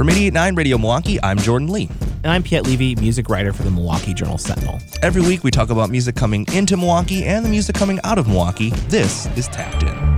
From 889 Radio Milwaukee, I'm Jordan Lee. And I'm Piet Levy, music writer for the Milwaukee Journal Sentinel. Every week we talk about music coming into Milwaukee and the music coming out of Milwaukee. This is Tapped In.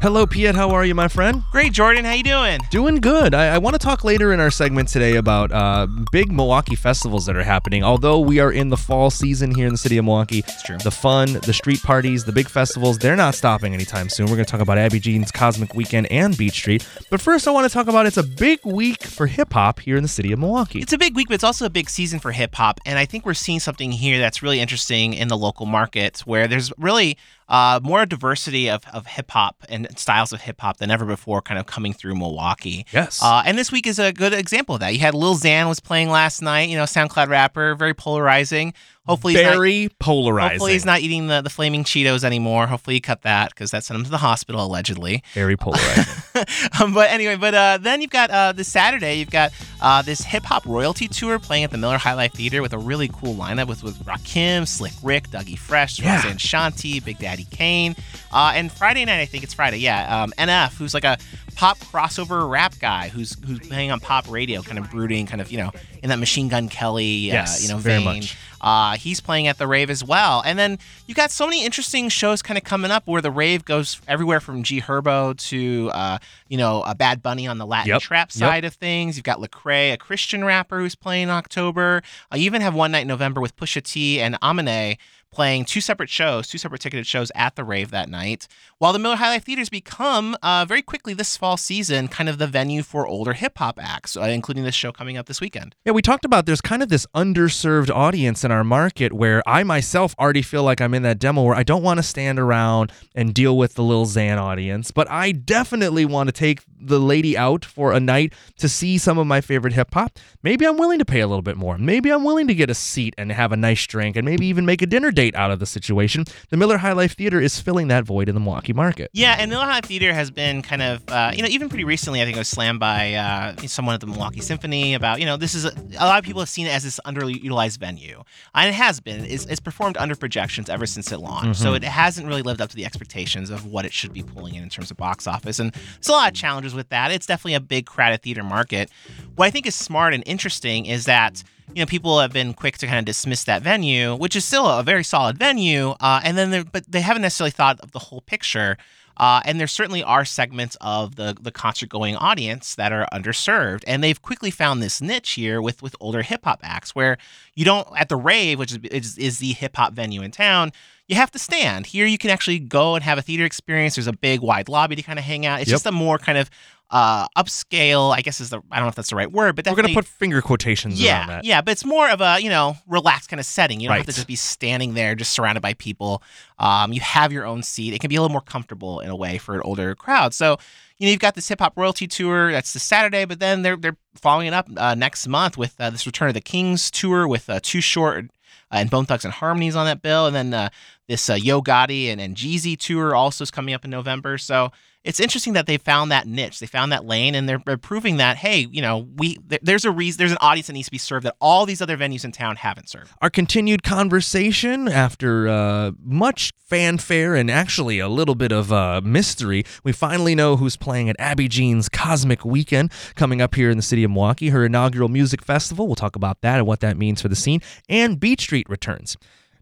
Hello, Piet. How are you, my friend? Great, Jordan. How you doing? Doing good. I, I want to talk later in our segment today about uh, big Milwaukee festivals that are happening. Although we are in the fall season here in the city of Milwaukee, It's true. the fun, the street parties, the big festivals, they're not stopping anytime soon. We're going to talk about Abby Jeanne's Cosmic Weekend and Beach Street. But first, I want to talk about it's a big week for hip hop here in the city of Milwaukee. It's a big week, but it's also a big season for hip hop. And I think we're seeing something here that's really interesting in the local markets where there's really uh, more diversity of, of hip hop and styles of hip hop than ever before kind of coming through Milwaukee. Yes. Uh, and this week is a good example of that. You had Lil Xan was playing last night, you know, SoundCloud rapper, very polarizing. Hopefully, he's not- Very polarizing. Hopefully he's not eating the, the flaming Cheetos anymore. Hopefully he cut that because that sent him to the hospital allegedly. Very polarizing. um, but anyway, but uh, then you've got uh, this Saturday, you've got uh, this hip hop royalty tour playing at the Miller High Life Theater with a really cool lineup with with Rakim, Slick Rick, Dougie Fresh, Yeah. Roxanne Shanté, Big Daddy Kane, uh, and Friday night I think it's Friday, yeah. Um, NF, who's like a pop crossover rap guy who's who's playing on pop radio, kind of brooding, kind of you know in that Machine Gun Kelly, uh, Yes, you know very much. Uh, he's playing at the rave as well. And then you've got so many interesting shows kind of coming up where the rave goes everywhere from G Herbo to, uh, you know, a Bad Bunny on the Latin Yep, trap yep. side of things. You've got Lecrae, a Christian rapper who's playing in October. Uh, you even have one night in November with Pusha T and Amine playing two separate shows, two separate ticketed shows at the rave that night. While the Miller High Life Theaters become uh, very quickly this fall season kind of the venue for older hip hop acts, uh, including this show coming up this weekend. Yeah, we talked about there's kind of this underserved audience in our market where I myself already feel like I'm in that demo where I don't want to stand around and deal with the Lil Xan audience, but I definitely want to take the lady out for a night to see some of my favorite hip hop. Maybe I'm willing to pay a little bit more. Maybe I'm willing to get a seat and have a nice drink and maybe even make a dinner date out of the situation. The Miller High Life Theater is filling that void in the Milwaukee market. Yeah, and Miller High Theater has been kind of, uh, you know, even pretty recently, I think it was slammed by uh, someone at the Milwaukee Symphony about, you know, this is a, a lot of people have seen it as this underutilized venue, and it has been. It's, it's performed under projections ever since it launched, so it hasn't really lived up to the expectations of what it should be pulling in in terms of box office, and there's a lot of challenges with that. It's definitely a big crowded theater market. What I think is smart and interesting is that you know, people have been quick to kind of dismiss that venue, which is still a very solid venue. Uh, and then, but they haven't necessarily thought of the whole picture. Uh, and there certainly are segments of the the concert going audience that are underserved, and they've quickly found this niche here with with older hip hop acts, where you don't at the rave, which is is, is the hip hop venue in town. You have to stand here. You can actually go and have a theater experience. There's a big wide lobby to kind of hang out. It's Yep. just a more kind of uh, upscale, I guess is the I don't know if that's the right word, but We're going to put finger quotations yeah, around that. Yeah, but it's more of a, you know, relaxed kind of setting. You don't have to just be standing there just surrounded by people. Um, you have your own seat. It can be a little more comfortable in a way for an older crowd. So, you know, you've got this hip hop royalty tour that's this Saturday, but then they're they're following it up uh, next month with uh, this Return of the Kings tour with uh, Too Short uh, and Bone Thugs and Harmonies on that bill, and then uh, this uh, Yo Gotti and, and Jeezy tour also is coming up in November. So it's interesting that they found that niche, they found that lane, and they're, they're proving that hey, you know, we th- there's a reason, there's an audience that needs to be served that all these other venues in town haven't served. our continued conversation after uh, much fanfare and actually a little bit of uh, mystery. We finally know who's playing at Abby Jeanne's Cosmic Weekend coming up here in the city of Milwaukee, her inaugural music festival. We'll talk about that and what that means for the scene. And Beach Street returns.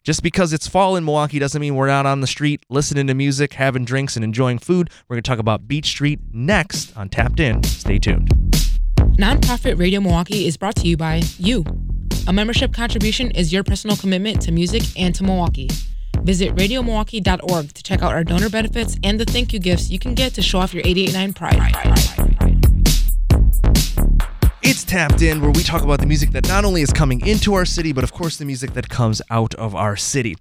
Just because it's fall in Milwaukee doesn't mean we're out on the street listening to music, having drinks, and enjoying food. We're going to talk about Beach Street next on Tapped In. Stay tuned. Nonprofit Radio Milwaukee is brought to you by you. A membership contribution is your personal commitment to music and to Milwaukee. Visit radiomilwaukee.org to check out our donor benefits and the thank you gifts you can get to show off your 889 pride. It's Tapped In, where we talk about the music that not only is coming into our city, but of course the music that comes out of our city.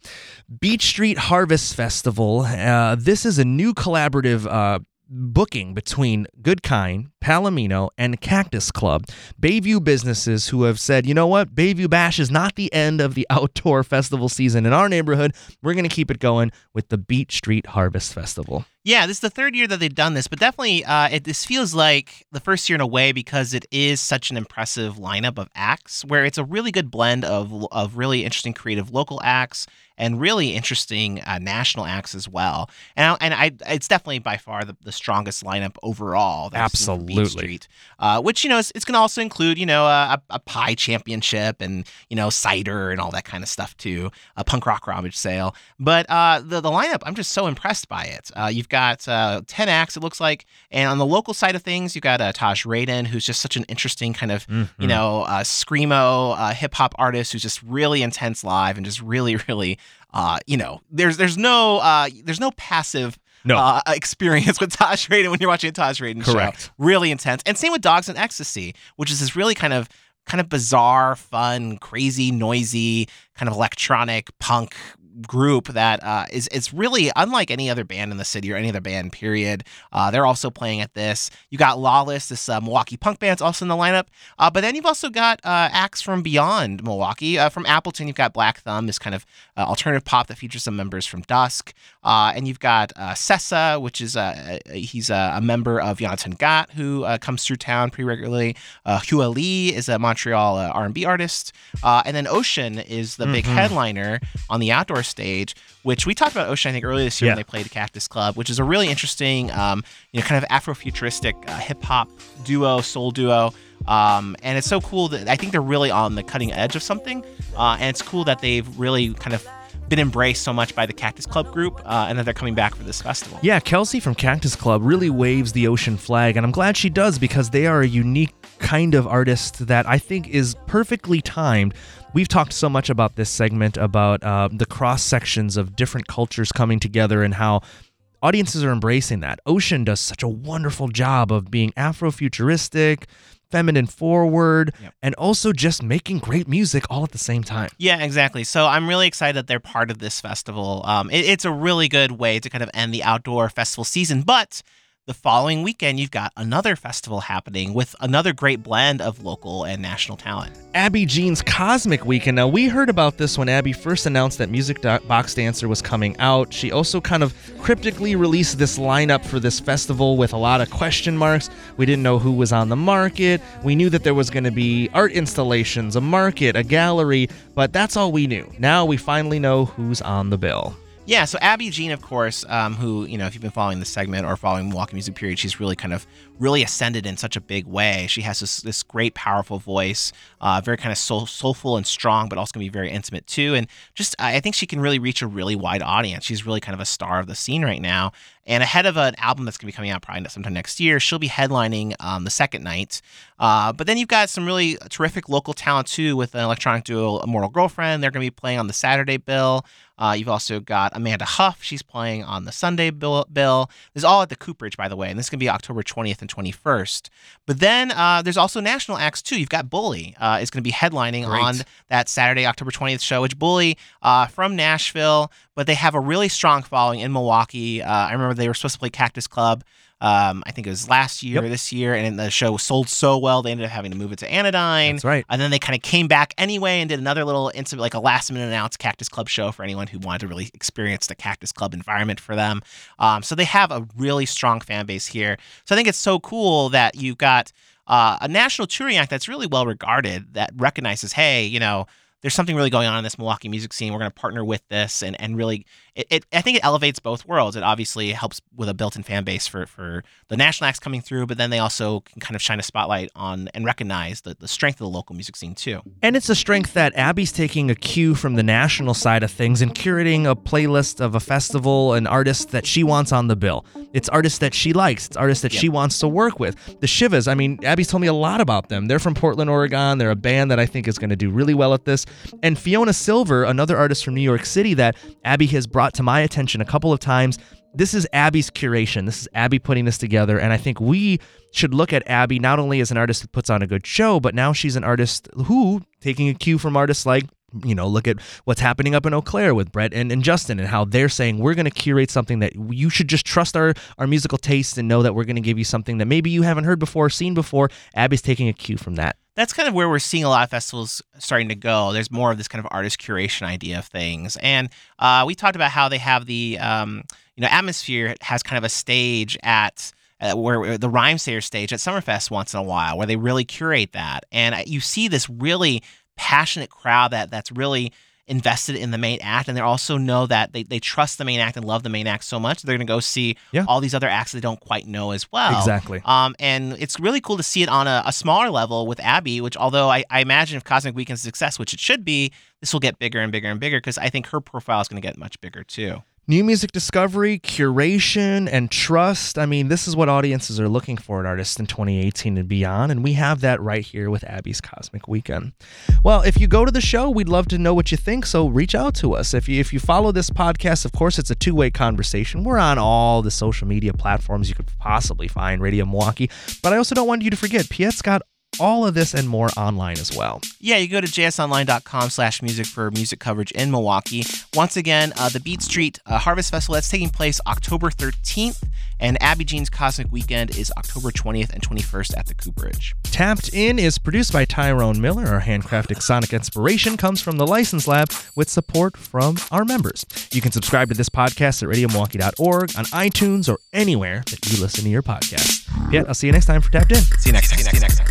Beach Street Harvest Festival. Uh, this is a new collaborative uh, booking between Goodkind, Palomino, and Cactus Club. Bayview businesses who have said, you know what, Bayview Bash is not the end of the outdoor festival season in our neighborhood. We're going to keep it going with the Beach Street Harvest Festival. Yeah, this is the third year that they've done this, but definitely, uh, it, this feels like the first year in a way because it is such an impressive lineup of acts, where it's a really good blend of of really interesting creative local acts and really interesting uh, national acts as well. And I, and I, it's definitely by far the, the strongest lineup overall. that I've seen from Beach Absolutely. Street, uh, which you know is, it's going to also include you know a, a pie championship and you know cider and all that kind of stuff too, a punk rock rummage sale. But uh, the the lineup, I'm just so impressed by it. Uh, you've got uh, ten acts, it looks like, and on the local side of things, you've got uh, Taj Raden, who's just such an interesting kind of Mm-hmm. you know uh, screamo uh, hip hop artist who's just really intense live and just really really uh, you know there's there's no uh, there's no passive No. uh, experience with Tosh Raden when you're watching a Taj Raden Correct. show. Really intense. And same with Dogs in Ecstasy, which is this really kind of kind of bizarre, fun, crazy, noisy, kind of electronic punk group that uh, is it's really unlike any other band in the city or any other band. Period. Uh, they're also playing at this. You got Lawless, this uh, Milwaukee punk band's also in the lineup. Uh, but then you've also got uh, acts from beyond Milwaukee. Uh, from Appleton, you've got Black Thumb, this kind of uh, alternative pop that features some members from Dusk. Uh, and you've got uh, Sessa, which is uh, uh, he's uh, a member of Jonathan Gatt, who uh, comes through town pretty regularly. Uh, Hua Li is a Montreal uh, R&B artist, uh, and then Oshun is the big headliner on the outdoor stage. Which we talked about Oshun, I think, earlier this year Yeah. when they played Cactus Club, which is a really interesting, um, you know, kind of Afrofuturistic uh, hip hop duo, soul duo. Um, and it's so cool that I think they're really on the cutting edge of something. Uh, and it's cool that they've really kind of been embraced so much by the Cactus Club group uh, and that they're coming back for this festival. Yeah, Kelsey from Cactus Club really waves the Oshun flag, and I'm glad she does because they are a unique kind of artist that I think is perfectly timed. We've talked so much about this segment about uh, the cross sections of different cultures coming together and how audiences are embracing that. Oshun does such a wonderful job of being Afro-futuristic, feminine forward, Yep. and also just making great music all at the same time. Yeah, exactly. So I'm really excited that they're part of this festival. Um, it- it's a really good way to kind of end the outdoor festival season. But the following weekend, you've got another festival happening with another great blend of local and national talent. Abby Jeanne's Cosmic Weekend. Now, we heard about this when Abby first announced that Music Box Dancer was coming out. She also kind of cryptically released this lineup for this festival with a lot of question marks. We didn't know who was on the market. We knew that there was going to be art installations, a market, a gallery, but that's all we knew. Now we finally know who's on the bill. Yeah, so Abby Jeanne, of course, um, who you know, if you've been following this segment or following Milwaukee Music Period, she's really kind of really ascended in such a big way. She has this this great, powerful voice, uh, very kind of soul, soulful and strong, but also gonna be very intimate too. And just, I think she can really reach a really wide audience. She's really kind of a star of the scene right now. And ahead of an album that's gonna be coming out probably sometime next year, she'll be headlining um, the second night. Uh, but then you've got some really terrific local talent too with an electronic duo, Immortal Girlfriend. They're gonna be playing on the Saturday bill. Uh, you've also got Amanda Huff. She's playing on the Sunday bill. bill. This is all at the Cooperage, by the way, and this is going to be October 20th and 21st. But then uh, there's also national acts, too. You've got Bully uh, is going to be headlining Great. on that Saturday, October 20th show, which Bully uh, from Nashville, but they have a really strong following in Milwaukee. Uh, I remember they were supposed to play Cactus Club. Um, I think it was last year or this year, and the show sold so well they ended up having to move it to Anodyne. That's right. And then they kind of came back anyway and did another little instant, like a last minute announced Cactus Club show for anyone who wanted to really experience the Cactus Club environment for them. Um, so they have a really strong fan base here. So I think it's so cool that you've got uh, a national touring act that's really well regarded that recognizes, hey, you know, there's something really going on in this Milwaukee music scene. We're going to partner with this and, and really, it, it, I think it elevates both worlds. It obviously helps with a built in fan base for, for the national acts coming through, but then they also can kind of shine a spotlight on and recognize the, the strength of the local music scene too. And it's a strength that Abby's taking a cue from the national side of things and curating a playlist of a festival and artists that she wants on the bill. It's artists that she likes, it's artists that she wants to work with. The Shivas, I mean, Abby's told me a lot about them. They're from Portland, Oregon. They're a band that I think is going to do really well at this. And Fiona Silver, another artist from New York City that Abby has brought to my attention a couple of times. This is Abby's curation. This is Abby putting this together. And I think we should look at Abby not only as an artist that puts on a good show, but now she's an artist who, taking a cue from artists like you know, look at what's happening up in Eau Claire with Brett and, and Justin and how they're saying we're going to curate something that you should just trust our, our musical taste and know that we're going to give you something that maybe you haven't heard before, seen before. Abby's taking a cue from that. That's kind of where we're seeing a lot of festivals starting to go. There's more of this kind of artist curation idea of things, and uh, we talked about how they have the um, you know atmosphere has kind of a stage at. Uh, where the rhyme sayer stage at Summerfest once in a while, where they really curate that, and uh, you see this really passionate crowd that that's really invested in the main act and they also know that they, they trust the main act and love the main act so much they're going to go see Yeah. all these other acts they don't quite know as well Exactly. um, and it's really cool to see it on a, a smaller level with abby which although I, I imagine if cosmic weekend's a success which it should be this will get bigger and bigger and bigger because i think her profile is going to get much bigger too New music discovery, curation, and trust. I mean, this is what audiences are looking for in artists in 2018 and beyond, and we have that right here with Abby's Cosmic Weekend. Well, if you go to the show, we'd love to know what you think, so reach out to us. If you if you follow this podcast, of course, it's a two-way conversation. We're on all the social media platforms you could possibly find Radio Milwaukee, but I also don't want you to forget Piet's got all of this and more online as well. Yeah, you go to jsonline.com slash music for music coverage in Milwaukee. Once again, uh, the Beat Street uh, Harvest Festival, that's taking place October 13th, and Abby Jeanne's Cosmic Weekend is October 20th and 21st at the Cooperage. Tapped In is produced by Tyrone Miller. Our handcrafted sonic inspiration comes from the License Lab with support from our members. You can subscribe to this podcast at radiomilwaukee.org, on iTunes, or anywhere that you listen to your podcast. Piet, I'll see you next time for Tapped In. See you next time. See you next time.